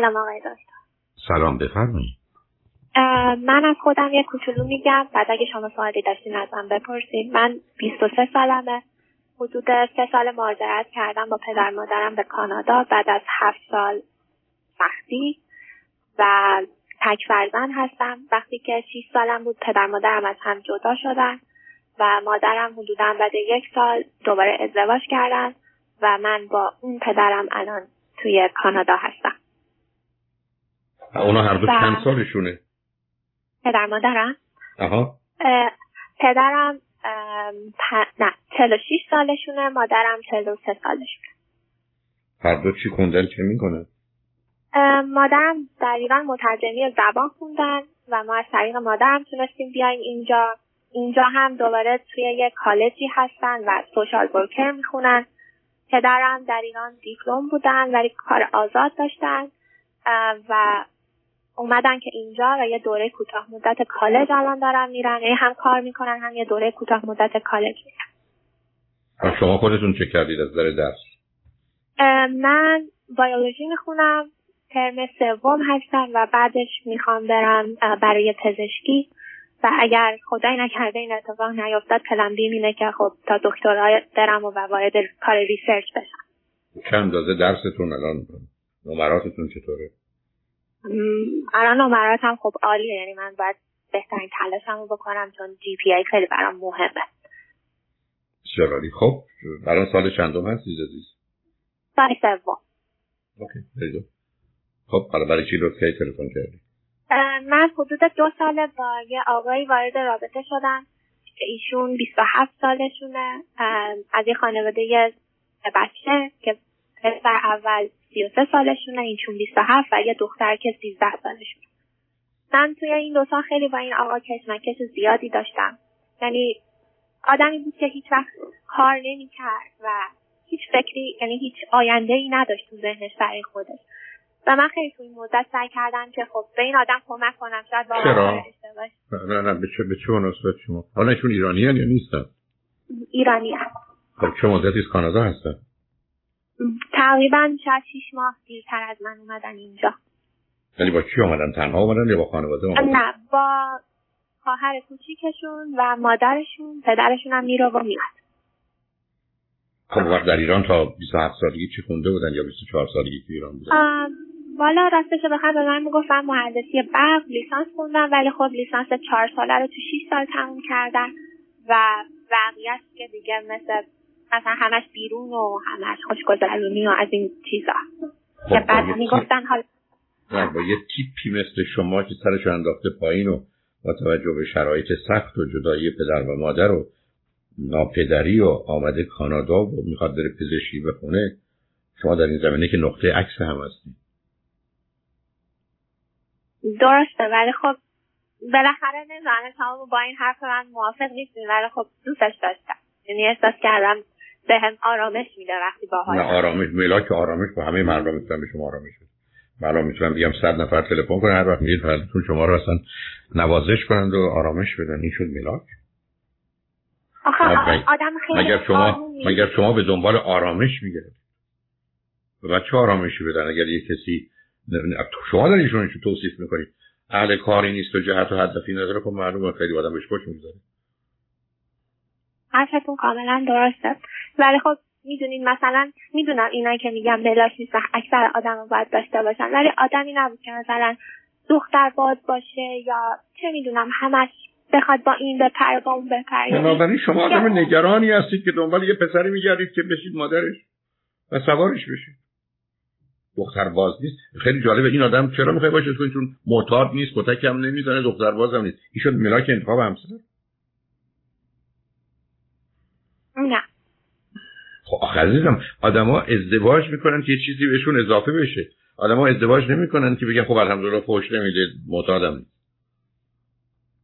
سلام آقای دکتر. سلام بفرمایید. من از خودم یه کوچولو میگم. بعد اگه شما سوالی داشتین ازم بپرسید من 23 سالمه. حدود سه سال مهاجرت کردم با پدر مادرم به کانادا. بعد از هفت سال سختی و تک فرزند هستم. وقتی که 6 سالم بود پدر مادرم از هم جدا شدن و مادرم حدودا بعد یک سال دوباره ازدواج کردن و من با اون پدرم الان توی کانادا هستم. اونا هر دو چند سالشونه؟ پدر مادرم. آها. پدرم پ... نه 46 سالشونه مادرم 43 سالشونه. هر دو چی خوندن چه می‌کنن؟ مادرم در ایران مترجمی زبان خوندن و ما از طریق مادرم تونستیم بیایم اینجا. اینجا هم دوباره توی یک کالجی هستن و سوشال ورکر می‌خونن. پدرم در ایران دیپلم بودن ولی کار آزاد داشتن. و اومدن که اینجا و یه دوره کوتاه مدت کالج الان دارن میرن. یعنی هم کار می‌کنن هم یه دوره کوتاه مدت کالج میرن. شما خودتون چه کردید از در درس من بیولوژی می‌خونم ترم سوم هستم و بعدش می‌خوام برم برای پزشکی. و اگر خدای نکرده این اتفاق نیفتاد پلن بیم اینه که خب تا دکترا برم و وارد کار research بشم. چند ساله درستون الان؟ نمراتتون چطوره؟ الان نمراتم خب عالیه یعنی من باید بهترین تلاشم رو بکنم چون GPA خیلی برام مهمه. بسیار خب الان سال چندم هستی عزیز سال سوم. okay خب حالا برای چی لطفی تلفن کردی؟ من حدود دو ساله با یه آقایی وارد رابطه شدم. ایشون 27 سالشونه. از یه خانواده یه بچه که پسر اول 33 سالشونه ایشون 27 و یه دختر که 13 سالشونه من توی این دو سال خیلی با این آقا کشمکش زیادی داشتم. یعنی آدمی بود که هیچ وقت کار نمی کرد و هیچ فکری یعنی هیچ آینده ای نداشت تو ذهنش برای خودش. و من خیلی تو این مدت سعی کردم که خب به این آدم کمک کنم شاید چرا؟ نه نه به چه به چه مناسبت شما؟ حالا ایشون ایرانی یا نیستن؟ ایرانی هست خب چه مدتی کانادا هستن؟ تقریبا شاید شیش ماه دیرتر از من اومدن اینجا. یعنی با کی اومدن؟ تنها اومدن یا با خانواده اومدن؟ نه با خواهر کوچیکشون و مادرشون پدرشون هم میره و میاد. خب وقت در ایران تا 27 سالگی چی خونده بودن یا 24 سالگی تو ایران بودن؟ والا راستش بخوام به من می‌گفتم مهندسی برق لیسانس خوندم ولی خب لیسانس چهار ساله رو تو 6 سال تموم کردن و بقیهش که دیگه مثل مثلا همش بیرون و همش خوشگذرونی و از این چیزا. خب که بعد می‌گفتن حال با یه تیپی مثل شما که سرش انداخته پایین و با توجه به شرایط سخت و جدایی پدر و مادر و ناپدری و آمده کانادا و می‌خواد بره پزشکی بخونه شما در این زمینه که نقطه عکس هم هستید درسته ولی خب بالاخره نمی‌دونم شما با این حرف من موافق نیستیم ولی خب دوستش داشتم. یعنی احساس کردم به هم آرامش میده وقتی با نه آرامش ملاک آرامش با همه مردم می‌تونم به شما آرامش بده من می‌تونم بگم صد نفر تلفن کنن هر وقت میگید شما رو اصلا نوازش کنند و آرامش بدن. این شد ملاک. آخه آدم خیلی مگر شما مگر شما به دنبال آرامش میگردید؟ و چه آرامشی بدن اگر یه کسی شما دارین ایشون توصیف می‌کنید. اهل کاری نیست و جهت و هدفی نداره. خب معلومه خیلی آدم بهش خوش می‌گذاره حرفتون کاملا درسته ولی خب می‌دونین مثلا می‌دونم اینایی که میگم بلاش نیست اکثر آدم باید داشته باشن ولی آدمی نبود که مثلا دختر باز باشه یا چه می‌دونم همش بخواد با این بپر با اون بپر. بنابراین شما آدم نگرانی هستید که دنبال یه پسری میگردید که بشید مادرش و سوارش بشید دختر باز نیست. خیلی جالبه این آدم چرا می‌خوای باشه چون معتاد نیست کتک هم نمی‌زنه دختر باز هم نیست. شد ملاک انتخاب همسر. نه. خب عزیزم آدما ازدواج می‌کنن که یه چیزی بهشون اضافه بشه. آدما ازدواج نمی‌کنن که بگن خب الحمدلله فوش نمیده معتادم.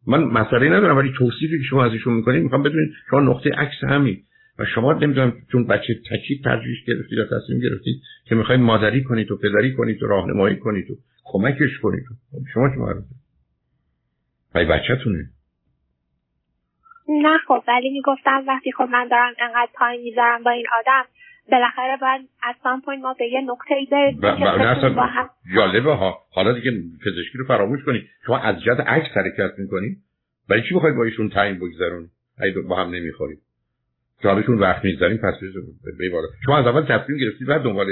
من مسئله ندارم ولی توصیفی که شما از ایشون می‌کنید می‌خوام بدونید شما نقطه عکس همین. و شما نمی‌دونم چون بچه تکی ترجیح گرفتید یا تصمیم گرفتید که می‌خواید مادری کنید و پدری کنید و راهنمایی کنید و کمکش کنید. شما چه بچه بچه‌تونه. نه خب ولی می‌گفتم وقتی خب من دارم انقدر تایم می‌ذارم با این آدم بالاخره باید از سام پوینت ما به یه نقطه ای برسیم جالبه ها. حالا دیگه پزشکی رو فراموش کنی. شما از جد عکس حرکت می‌کنی؟ برای چی بخواید با ایشون تعیین بگذرون اگه با هم نمی‌خورید جالبشون وقت می‌گذاریم پس به بالا. شما از اول تصمیم گرفتید بعد دنبال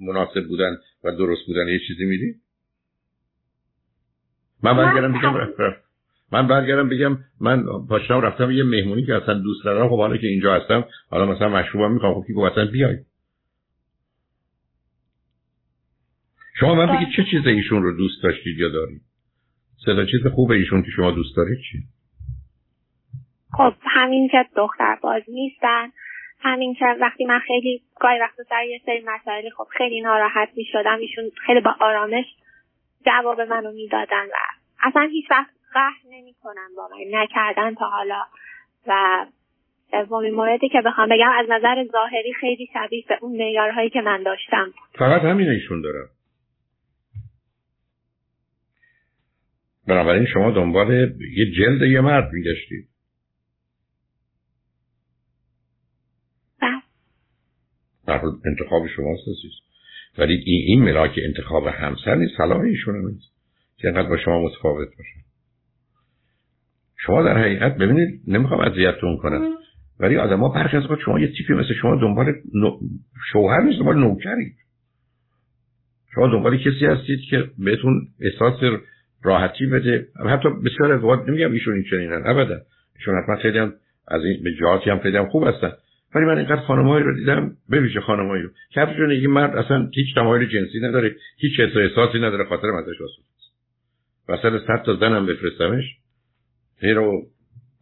مناسب بودن و درست بودن یه چیزی میدی من برگردم بگم من برگردم بگم من پاشتم رفتم یه مهمونی که اصلا دوست دارم خب حالا که اینجا هستم حالا مثلا مشروبم می‌خوام خب کی اصلا بیای شما من بگید چه چیز ایشون رو دوست داشتید یا دارید؟ سه چیز خوب ایشون که شما دوست دارید چی؟ خب همین که دختر باز نیستن. همین که وقتی من خیلی گاهی وقت سر یه سری مسائلی خب خیلی ناراحت می شدم ایشون خیلی با آرامش جواب منو می‌دادن و اصلا هیچ وقت قهر نمی کنن با من نکردن تا حالا. و سومین موردی که بخوام بگم از نظر ظاهری خیلی شبیه به اون معیارهایی که من داشتم. فقط همین ایشون دارم. بنابراین شما دنبال یه جلد یه مرد میگشتید. بله. انتخاب شماست عزیز. ولی این, این ملاک انتخاب همسر نیست صلاح ایشون نیست. که انقدر با شما متفاوت باشه. شما در حقیقت ببینید نمی‌خوام اذیتتون کنم. ولی آدما برخی از شما یه تیپی مثل شما دنبال شوهر نیست دنبال نوکرید شما دنبال کسی هستید که بهتون احساس راحتی بده. حتی بسیار از وقت نمیگم ایشون این چنینن ابدا. ایشون حتما خیلی هم از این به جهاتی هم خیلی هم خوب هستن. ولی من اینقدر خانمایی رو دیدم ببیشه خانمایی رو. که این مرد اصلا هیچ تمایل جنسی نداره هیچ احساسی نداره خاطر ازش واسه واسه صد تا زنم بفرستمش. این رو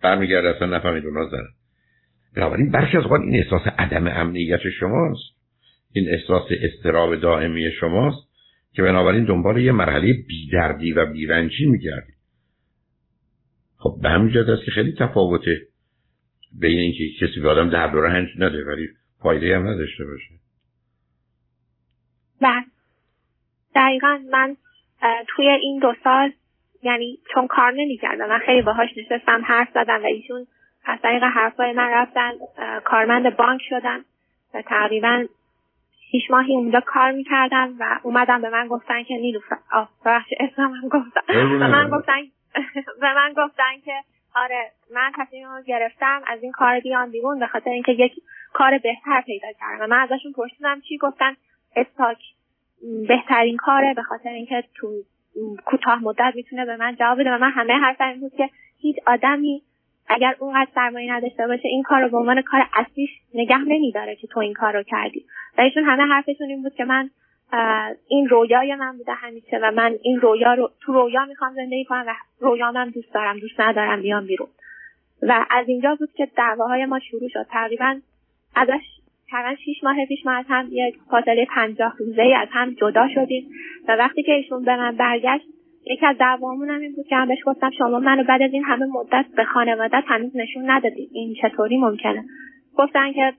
برمیگرده اصلا نفهمید اونا زنن بنابراین برخی از این احساس عدم امنیت شماست. این احساس استراب دائمی شماست که بنابراین دنبال یه مرحله بیدردی و بیرنجی میگردید. خب به همین جد است که خیلی تفاوته بین اینکه کسی به آدم درد و رنج نده ولی فایده هم نداشته باشه. بله. دقیقا من توی این دو سال یعنی چون کار نمی‌کردم من خیلی باهاش نشستم حرف زدم و ایشون از طریق حرفای من رفتن کارمند بانک شدن و تقریبا شیش ماهی اونجا کار می‌کردن و اومدن به من گفتن که نیلوفر آه اسمم هم گفتن. به من گفتن به من گفتن که آره من تصمیم رو گرفتم از این کار بیان بیرون به خاطر اینکه یک کار بهتر پیدا کردم. و من ازشون پرسیدم چی گفتن. استاک بهترین کاره به خاطر اینکه تو کوتاه مدت می‌تونه به من جواب بده و من همه حرفم این بود که هیچ آدمی اگر اونقدر سرمایه نداشته باشه این کار رو به عنوان کار اصلیش نگه نمیداره که تو این کار رو کردی. و ایشون همه حرفشون این بود که من این رویای من بوده همیشه و من این رویا رو تو رویا می‌خوام زندگی کنم و رویا من دوست دارم دوست ندارم بیام بیرون. و از اینجا بود که دعواهای ما شروع شد. تقریبا ازش تقریبا شیش ماه پیش ما از هم یک فاصله پنجاه روزه ای از هم جدا شدیم و وقتی که ایشون به من برگشت یکی از دعوامون هم این بود که من بهش گفتم شما منو بعد از این همه مدت به خانوادت هنوز نشون ندادید این چطوری ممکنه؟ گفتن که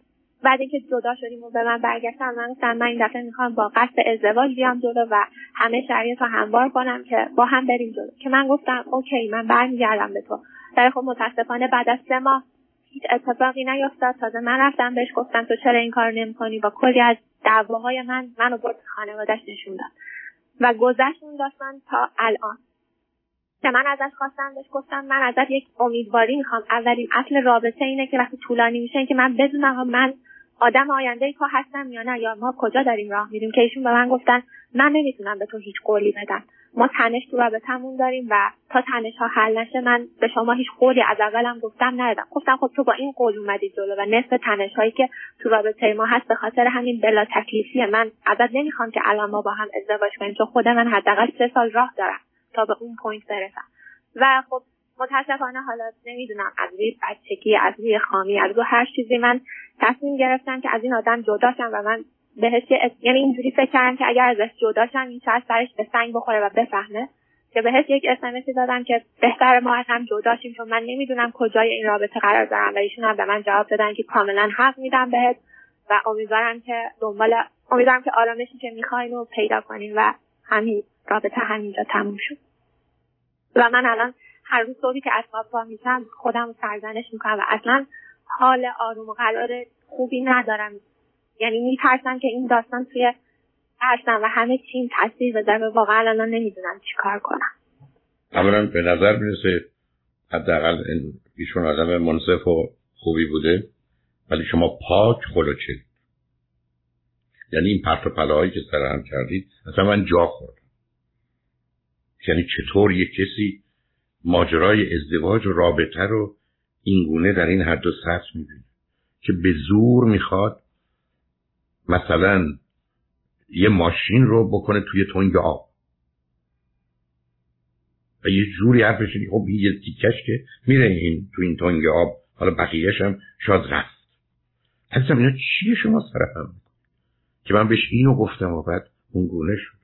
بعد اینکه جدا شدیم و به من برگشتن من گفتم من این دفعه می‌خوام با قصد ازدواج بیام جلو و همه شرایط رو هموار کنم که با هم بریم جلو. که من گفتم اوکی من برمیگردم به تو. در خب متاسفانه بعد از سه ماه هیچ اتفاقی نیفتاد تازه من رفتم بهش گفتم تو چرا این کار نمی‌کنی؟ با کلی از دعواهای من منو برد خانوادهش نشون داد. و گذشت اون داستان تا الان. که من ازش خواستم بهش گفتم من ازت یک امیدواری می‌خوام. اولین اصل رابطه اینه که وقتی طولانی میشه که من بدونم من آدم آینده تو هستم یا نه یا ما کجا داریم راه میریم؟ که ایشون به من گفتن من نمی‌تونم به تو هیچ قولی بدم. ما تنش تو رابطمون داریم و تا تنش ها حل نشه من به شما هیچ قولی از اولم گفتم ندادم. گفتم خب تو با این قول اومدی جلو و نصف تنش هایی که تو رابطه ما هست به خاطر همین بلا تکلیفیه من ازت نمی‌خوام که الان ما با هم ازدواج کنیم. چون خود من حداقل سه سال راه دارم تا به اون point برسم. و خب متاسفانه حالا نمی‌دونم از روی بچگی از روی خامی از روی هر چیزی من تصمیم گرفتم که از این آدم جدا شم و من بهش یعنی اینجوری فکر کردم که اگر ازش جدا شم این شاید سرش به سنگ بخوره و بفهمه. که بهش یک اسمسی دادم که بهتر ما از هم جدا شیم چون من نمی‌دونم کجای این رابطه قرار دارم. و ایشون هم به من جواب دادن که کاملا حق میدم بهت و امیدوارم که دنبال امیدوارم که آرامشی که می‌خواین رو پیدا کنین و همین رابطه همینجا تموم شد و من الان هر روز صبحی که از خواب پا میشم خودم سرزنش می‌کنم و اصلا حال آروم و قرار خوبی ندارم. یعنی میترسم که این داستان توی ترسم و همه چیم تاثیر بذاره واقعا الان نمی‌دونم چیکار کنم. اولا به نظر می‌رسه حداقل ایشون آدم منصف و خوبی بوده ولی شما پاک خلوچه یعنی این پرت و پلاهایی که سر هم کردید اصلا من جا خوردم. یعنی چطور یک کسی ماجرای ازدواج و رابطه رو اینگونه در این حد و سطح می‌بینه که به زور می‌خواد مثلا یه ماشین رو بکنه توی تنگ آب. و یه جوری حرفش خب یه تیکش که میره این تو این تنگ آب حالا بقیهش هم شاید رفت. حتی اینا چیه شما سر هم؟ که من بهش اینو گفتم و بعد اون گونه شد.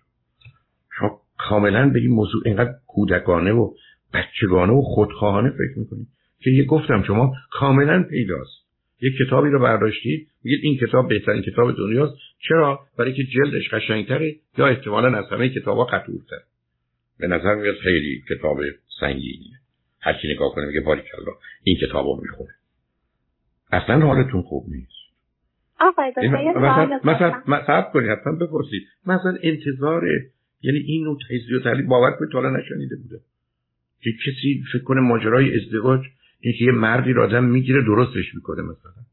شما کاملا به این موضوع اینقدر کودکانه و بچگانه و خودخواهانه فکر می‌کنید که یه گفتم شما کاملا پیداست. یک کتابی رو برداشتید میگید این کتاب بهترین کتاب دنیاست. چرا؟ برای که جلدش قشنگتره یا احتمالا از همه کتابها قطورتر به نظر میاد خیلی کتاب سنگینیه. هر کی نگاه کنه میگه باری کلا این کتابو می‌خونه. اصلا حالتون خوب نیست. آقای مثلا مثلا مثلا کنید حتما بپرسید. مثلا انتظار یعنی این نوع تجزیه و تحلیل باور کنید تا نشنیده بوده. که کسی فکر کنه ماجرای ازدواج اینکه یه مردی رو آدم می‌گیره درستش می‌کنه مثلا.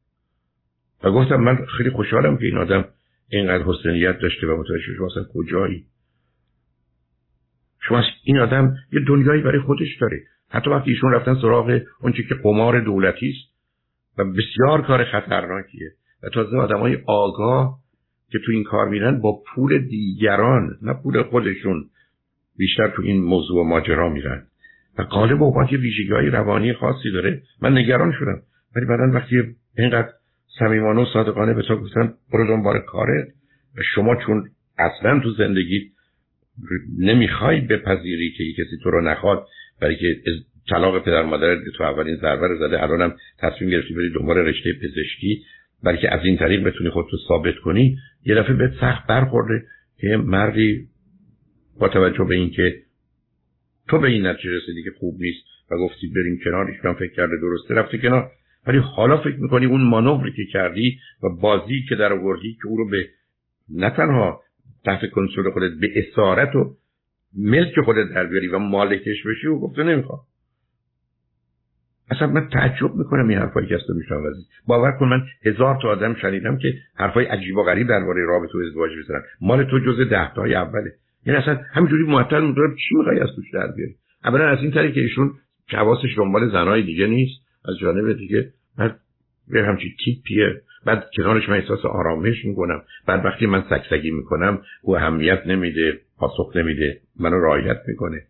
و گفتم من خیلی خوشحالم که این آدم اینقدر حسنیت داشته و متوجه شما اصلا کجایی. شما این آدم یه دنیایی برای خودش داره. حتی وقتی ایشون رفتن سراغ اونچه که قمار دولتی است و بسیار کار خطرناکیه. و تازه آدمای آگاه که تو این کار میرن با پول دیگران نه پول خودشون بیشتر تو این موضوع ماجرا میرن. و قالب اوقات یه ویژگی روانی خاصی داره. من نگران شدم. ولی بعدا وقتی اینقدر صمیمانه و صادقانه به تو گفتن برو دنبال کارت و شما چون اصلا تو زندگی نمی‌خوای بپذیری که کسی تو رو نخواد برای که طلاق پدر مادر تو اولین ضربه رو زده الانم تصمیم گرفتی بری دنبال رشته پزشکی برای که از این طریق بتونی خودتو ثابت کنی. یه دفعه به سخت برخورده که مردی با توجه به اینکه تو به این نتیجه رسیدی که خوب نیست و گفتی بریم کنارش من فکر کرده درسته رفتی کنار. ولی حالا فکر می‌کنی اون مانوری که کردی و بازی که در آوردی که او رو به نه تنها تحت کنترل خودت به اسارت و ملک خودت در بیاری و مالکش بشی و گفته نمی‌خواد اصلا من تعجب می‌کنم این حرفایی که از تو میشنم باور کن من هزار تا آدم شنیدم که حرفای عجیب و غریب درباره رابطه و ازدواج می‌زنن. مال تو جز ده تای اوله. یعنی اصلا همینجوری معطل می‌ذارم چی می‌خوای از توش در بیاری؟ اولا از این طریق که ایشون حواسش دنبال زنای دیگه نیست از جانب دیگه بعد به همچی تیپیه. بعد کنارش من احساس آرامش می‌کنم. بعد وقتی من سکسگی می‌کنم او اهمیت نمیده پاسخ نمیده منو رعایت می‌کنه.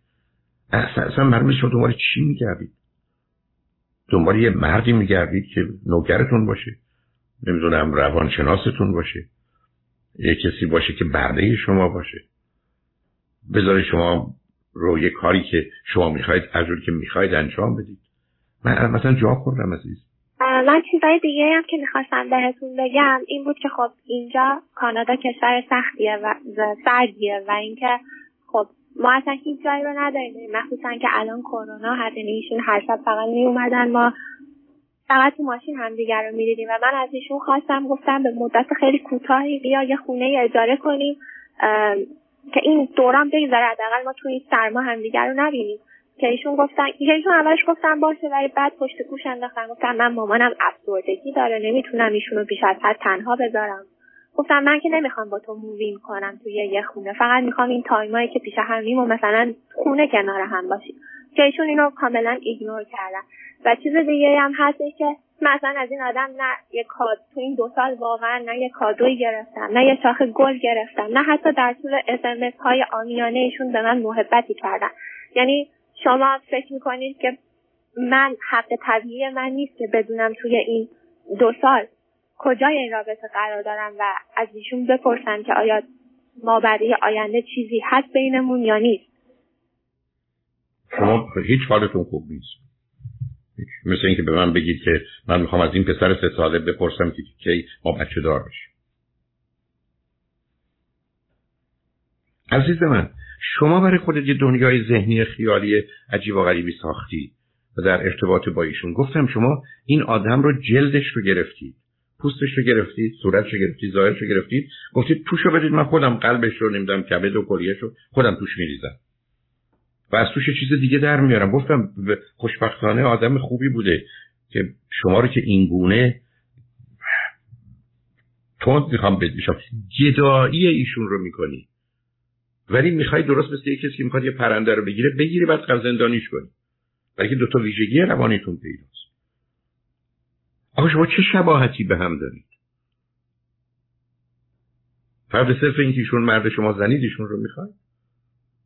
اصلا, اصلا مرمز شما دنبال چی میگردید؟ دنبال یه مردی میگردید که نوکرتون باشه. نمی‌دونم روانشناستون باشه. یه کسی باشه که برده شما باشه. بذاره شما رو یه کاری که شما می‌خواید از که می‌خواید انجام بدید. من مثلا جا خوردم عزیز. من چیزای دیگه هم که می‌خواستم بهتون بگم این بود که خب اینجا کانادا کشور سختیه و سردیه و اینکه خب ما اصلا هیچ جایی رو نداریم مخصوصا که الان کرونا یعنی ایشون هر شب فقط می اومدن ما فقط تو ماشین همدیگر رو می‌دیدیم و من از ایشون خواستم گفتم به مدت خیلی کوتاهی بیا یه خونه اجاره کنیم. که این دوران بگذره حداقل ما تو این سرما همدیگر رو نبینیم. که ایشون گفتن ایشون اولش گفتم باشه ولی بعد پشت گوش انداختن. گفتم من مامانم افسردگی داره نمی‌تونم ایشون رو بیش از حد تنها بذارم. گفتم من که نمی‌خوام با تو move in کنم توی یه خونه. فقط می‌خوام این time هایی که پیش همیم و مثلا خونه کنار هم باشیم. که ایشون اینو کاملا ignore کردن. و چیز دیگه هم هستش که مثلا از این آدم نه یه کاد تو این دو سال واقعا نه یه کادویی گرفتم نه یه شاخ گل گرفتم نه حتی در طول اسمس های عامیانه ایشون به من محبتی کردن. یعنی شما فکر می‌کنید که من حق طبیعی من نیست که بدونم توی این دو سال کجای این رابطه قرار دارم و از ایشون بپرسم که آیا ما برای آینده چیزی هست بینمون یا نیست. شما هیچ حالتون خوب نیست. مثل اینکه به من بگید که من می‌خوام از این پسر سه ساله بپرسم که کی ما بچه دار بشیم عزیز من شما برای خودت یه دنیای ذهنی خیالی عجیب و غریبی ساختی و در ارتباط با ایشون گفتم شما این آدم رو جلدش رو گرفتید پوستش رو گرفتید صورتش رو گرفتید ظاهرش رو گرفتید گفتید توشو بدید من خودم قلبش رو نمیدم کبد و کلیهش رو خودم توش میریزم. و از توش چیز دیگه در میارم. گفتم خوشبختانه آدم خوبی بوده که شما رو که این گونه تند می‌خوام بدیشم گدایی ایشون رو می‌کنی. ولی می‌خوای درست مثل یه کسی که می‌خواد یه پرنده رو بگیره بگیری بعد زندانیش کنی. بلکه دوتا ویژگی روانیتون پیداست. آقا شما چه شباهتی به هم دارید؟ به صرف اینکه ایشون مرد شما زنید ایشون رو می‌خواد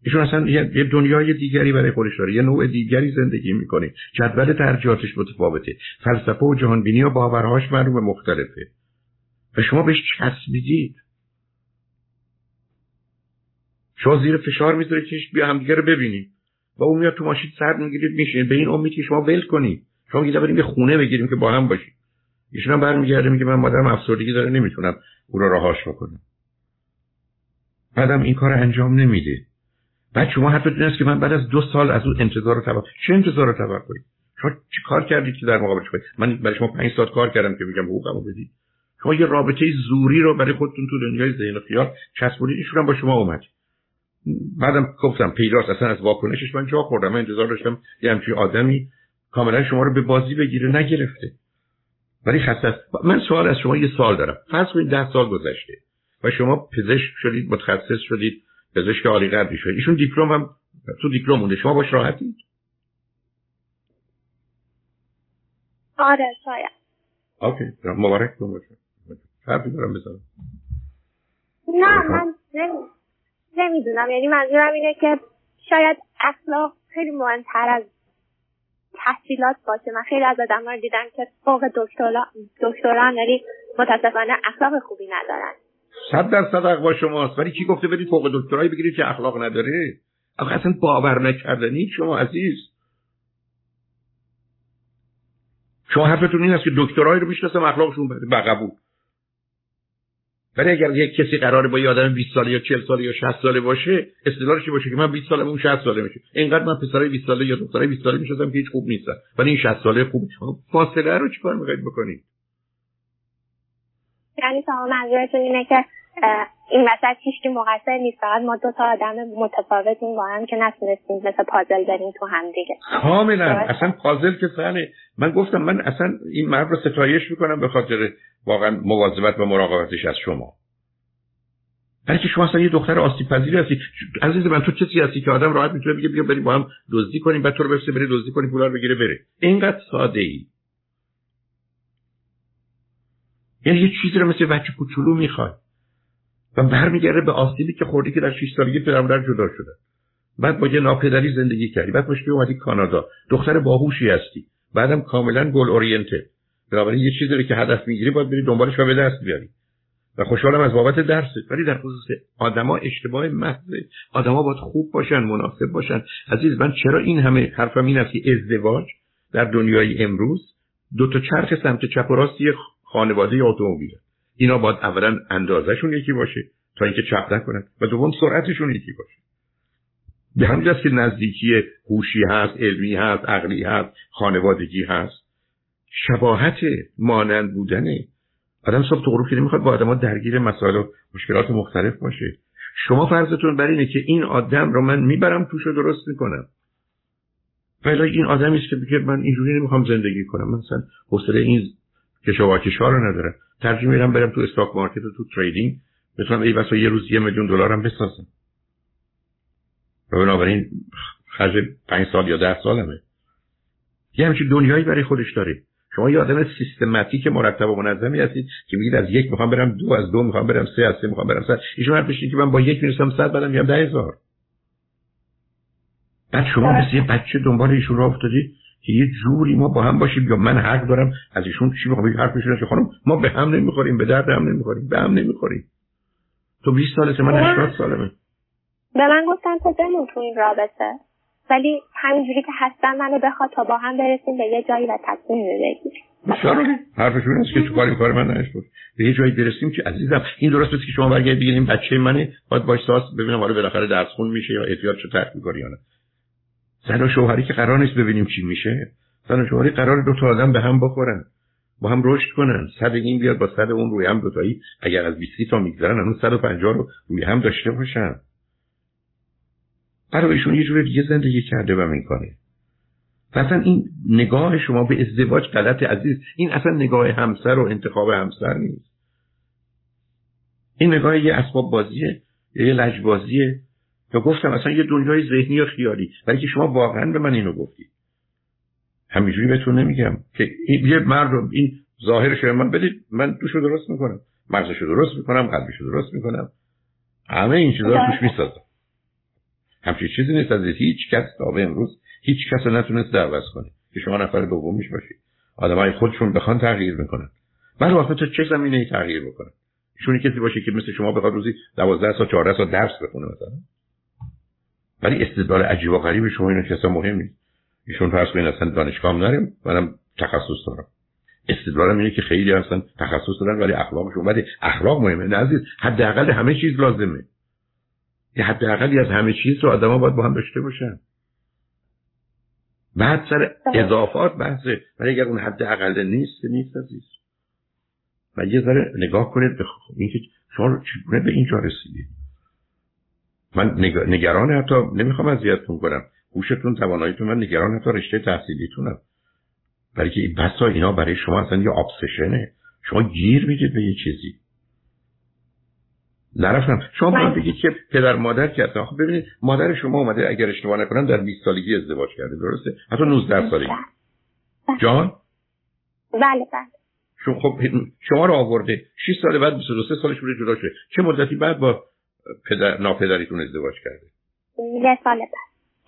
ایشون اصلا یه دنیای دیگری برای خودش داره. یه نوع دیگری زندگی می‌کنه. جدول ترجیحاتش متفاوته. فلسفه و جهانبینی و باورهاش معلوم مختلفه. و شما بهش چسبیدید. شما زیر فشار می‌ذارید که بیا همدیگه رو ببینید. و اون میاد تو ماشین سر می‌گیرید میشین به این امید که شما ول کنید. شما میگید بریم یه خونه بگیریم که با هم باشیم. ایشون هم برمیگرده میگه من مادرم افسردگی داره نمی‌تونم او رو رهاش بکنم. بعدم این کار انجام نمیده. بعد شما حتی دونست که من بعد از دو سال از اون انتظار رو توقع چه انتظار رو توقع شما چی کار کردید که در مقابلش کنید؟ من برای شما پنج ساعت کار کردم که میگم حقوقمو بدید. شما یه رابطه زوری رو برای خودتون تو دنیای ذهن و خیال چسبونید ایشون با شما اومد. بعدم گفتم پیداست اصلا از واکنشش من جا خوردم. من انتظار داشتم یه همچین آدمی کاملا شما رو به بازی بگیره نگرفته. ولی خسته من سوال از شما یه سال دارم. فرض کنید ده سال گذشته و شما پزشک شدید متخصص شدید. پزشک عالی قدری شدید ایشون دیپلم هم تو دیپلم مونده. شما باش راحتید آره شاید. اوکی. مبارک. باشه حرفی دارم بزنم. نه من نمی‌دونم. یعنی منظورم اینه که شاید اخلاق خیلی مهمتر از تحصیلات باشه. من خیلی از آدم رو دیدم که فوق دکتران یعنی متاسفانه اخلاق خوبی ندارن. صد در صدق با شماست. ولی کی گفته برید فوق دکترایی بگیرید که اخلاق نداره؟ آخه اصلا باور نکردنی شما عزیز. شما حرفتون این است که دکترایی رو می‌شناسم اخلاقشون بده بقبول ولی اگر یک کسی قراره با یه آدم 20 ساله یا 40 ساله یا 60 ساله باشه استدلالش باشه؟ که من 20 سالم اون 60 ساله میشه اینقدر من پسرای 20 ساله یا دخترای 20 ساله می‌شدم که هیچ خوب نیستن. ولی این 60 ساله خوب فاصله رو چیکار می‌خواید بکنید؟ یعنی شما منظورتون اینه که این وسط هیچ مقصر نیست. فقط ما دو تا آدم متفاوتیم با هم که نتونستیم مثل پازل بریم تو هم دیگه. کاملا. اصلا پازل که سنه من گفتم من اصلا این مرد رو ستایش می‌کنم به خاطر واقعا مواظبت و مراقبتش از شما. برای که شما اصلا یه دختر آسیب پذیری هستی. عزیز من تو کسی هستی که آدم راحت می‌تونه بگه بیا بریم با هم دزدی کنیم بعد تو رو بفرسته بری دزدی کنی پولا رو بگیره بره. اینقدر ساده ای یعنی یه چیزی رو مثل بچه کوچولو می‌خواد. و برمیگرده به آسیبی که خوردی که در 6 سالگی پدر مادر جدا شده. بعد با یه ناپدری زندگی کردی. بعد مشکلی اومدی کانادا. دختر باهوشی هستی. بعدم کاملا گل اورینته بنابراین یه چیزی که هدف می‌گیری باید بری دنبالش و به دست بیاری. و خوشحالم از بابت درست. ولی در خصوص آدما اشتباه محض. آدما باید خوب باشن مناسب باشن. عزیز من چرا این همه حرفم این که ازدواج در دنیای امروز دو تا چرخ سمت چپ و راست یه خانواده اتومبیل اینا باید اولا اندازهشون یکی باشه تا اینکه چپ نکنن. و دوم سرعتشون یکی باشه. به همین که نزدیکی هوشی هست علمی هست عقلی هست خانوادگی هست شباهت مانند بودنه. آدم صبح تو غروب که نمی‌خواد با آدم درگیر مسائل و مشکلات مختلف باشه. شما فرضتون بر اینه که این آدم رو من می‌برم توش رو درست می‌کنم. ولی این آدمی است که بگه من اینجوری نمی‌خوام زندگی کنم. مثلا حوصله این کشاواکشا رو ندارم. ترجیح میدم برم تو استاک مارکت و تو تریدینگ بتونم ای بسا یه روز یه میلیون دلارم بسازم. و بنابراین خرج پنج سال یا ده سالمه. یه همچین دنیایی برای خودش داره. شما یه آدم سیستماتیک مرتب و منظمی هستید که میگید از یک می‌خوام برم دو از دو می‌خوام برم سه از سه می‌خوام برم سه ایشون حرفش که من با یک می‌رسم صد بعدم میام ده هزار. بعد شما مثل یه بچه دنبال ایشون رو افتادید که یه جوری ما با هم باشیم. یا من حق دارم از ایشون چی می‌خوام حرفشون که خانم ما به هم نمی‌خوریم به درد هم نمی‌خوریم به هم نمی‌خوریم. تو 20 سالته من 80 سالمه به من گفتن تو بمون تو این رابطه. ولی همینجوری که هستن منو بخواد تا با هم برسیم به یه جایی و تصمیم بگیر بسیار حرفشون است که تو کاری کار من نشد. به یه جایی برسیم که عزیزم این درست است که شما برگردید بگید این بچه منه باید باش ساس ببینم حالا بالاخره درس خون میشه یا احتیاجشو ترک می‌کنه یا نه. زن و شوهری که قرار نیست ببینیم چی میشه. زن و شوهری قرار دو تا آدم به هم بخورن. با هم رشد کنن. صد این بیاد با صد اون روی هم دوتایی اگر از 20 تا میگذرن اون 150 رو روی هم داشته باشن. برای ایشون یه جور دیگه زندگی کرده و می‌کنه اصلا این نگاه شما به ازدواج غلط عزیز. این اصلا نگاه همسر و انتخاب همسر نیست. این نگاه یه اسباب بازیه یه لجبازیه. یا گفتم اصلا یه دنیای ذهنی یا خیالی ولی که شما واقعا به من اینو گفتی. همینجوری بهتون نمیگم که یه مرد رو این ظاهرش من بدید من توشو درست می‌کنم. مغزشو درست می‌کنم قلبشو درست می‌کنم. همه این چیزا رو توش می‌سازم. همچین چیزی نیست از هیچ کس تا به امروز هیچ کس رو نتونست عوض کنه که شما نفر دومیش باشید آدمای خودشون بخوان تغییر می‌کنن. من وقت تو چه زمینه ای تغییر بکنن؟ ایشون کسی باشه که مثل شما بخواد روزی 12 ساعت 14 ساعت درس بخونه مثلا. ولی استدلال عجیب و غریب شما اینو که مهم نیست. ایشون فرض کنید اصلا دانشگاه نریم منم تخصص دارم. استدلالم اینه که خیلی هستن تخصص دارن ولی اخلاقشون ولی اخلاق مهمه نه عزیز حداقل همه چیز لازمه. یه حداقلی از همه چیز رو آدما باید با هم داشته باشن. بعد سر اضافات بحثه ولی اگر اون حد اقل نیست نیست عزیز. و یه ذره نگاه کنید به اینکه شما چگونه به اینجا رسیدید. من نگران حتی نمی‌خوام اذیتتون کنم. هوشتون تواناییتون من نگران حتی رشته تحصیلیتونم برای که بسا اینا برای شما اصلا یه آبسشنه شما گیر می‌دید به یه چیزی. نرفتم. شما باید بله. بگید که پدر مادر کرده خب ببینید مادر شما اومده اگر اشتباه نکنم در 20 سالگی ازدواج کرده درسته؟ حتی 19 سالگی. بله. جان؟ بله بله. شما خب شما رو آورده. 6 سال بعد 23 سالش بوده جدا شده. چه مدتی بعد با پدر ناپدریتون ازدواج کرده. یه سال بعد.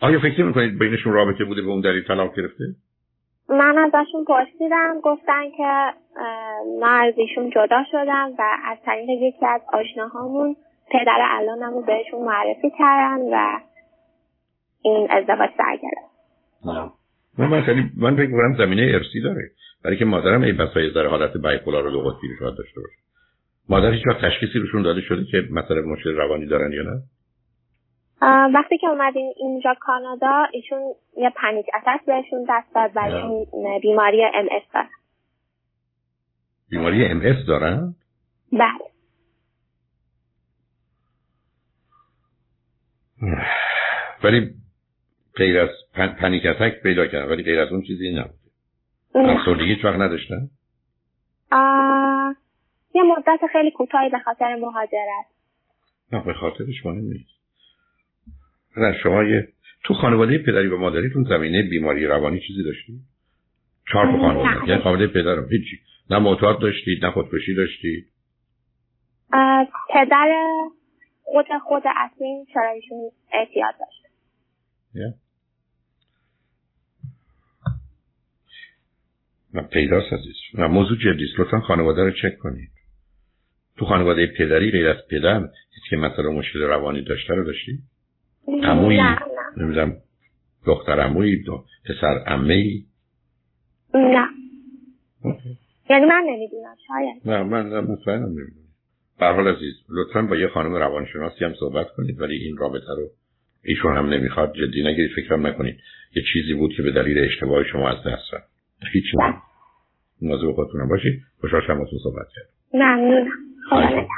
آیا فکر می‌کنید بینشون رابطه بوده به اون دلیل طلاق گرفته؟ من ازشون پرسیدم گفتن که من از ایشون جدا شدم و از طریق یکی از آشناهامون پدر الانم رو بهشون معرفی کردن و این ازدواج سر گرفت من من خیلی من فکر کنم زمینه ارثی داره. برای که مادرم این بسای در حالت bipolar رو دو قطبی داشته باشه. مادر هیچ تشخیصی روشون داده شده که مثلا مشکل روانی دارن یا نه؟ وقتی که اومدیم اینجا کانادا ایشون یه panic attack بهشون دست داد و بیماری ام اس دارن بیماری MS دارن؟ بله. ولی غیر از پنیک اتک پیدا کردن ولی غیر از اون چیزی نبود افسردگی هیچ وقت نداشتن؟ یه مدت خیلی کوتاهی به خاطر مهاجرت. نه به خاطرش مهم نیست. نه شما یه تو خانواده پدری و مادریتون زمینه بیماری روانی چیزی داشتی؟ چهار تا خانواده یعنی خانواده پدرم. هیچی. نه معتاد داشتید نه خودکشی داشتید پدر خود خود اصلی چرا ایشون اعتیاد داشت. نه. پیداست عزیز. نه موضوع جدیست لطفا خانواده رو چک کنید. تو خانواده پدری غیر از پدر که مثلا مشکل روانی داشته رو داشتی؟ عمویی؟ نمی‌دونم. دختر عمویی دو پسر عمه نه. یعنی من نمی‌دونم شاید. نه من مطمئنم نمی‌دونم. برحال عزیز لطفا با یه خانم روانشناسی هم صحبت کنید ولی این رابطه رو ایشون هم نمی‌خواد جدی نگیرید فکرم نکنید. یه چیزی بود که به دلیل اشتباه شما از دست رفت. هیچ نه. مواظب خودتونم باشید. خوشحال شما صحبت کرد ممنونم. All right.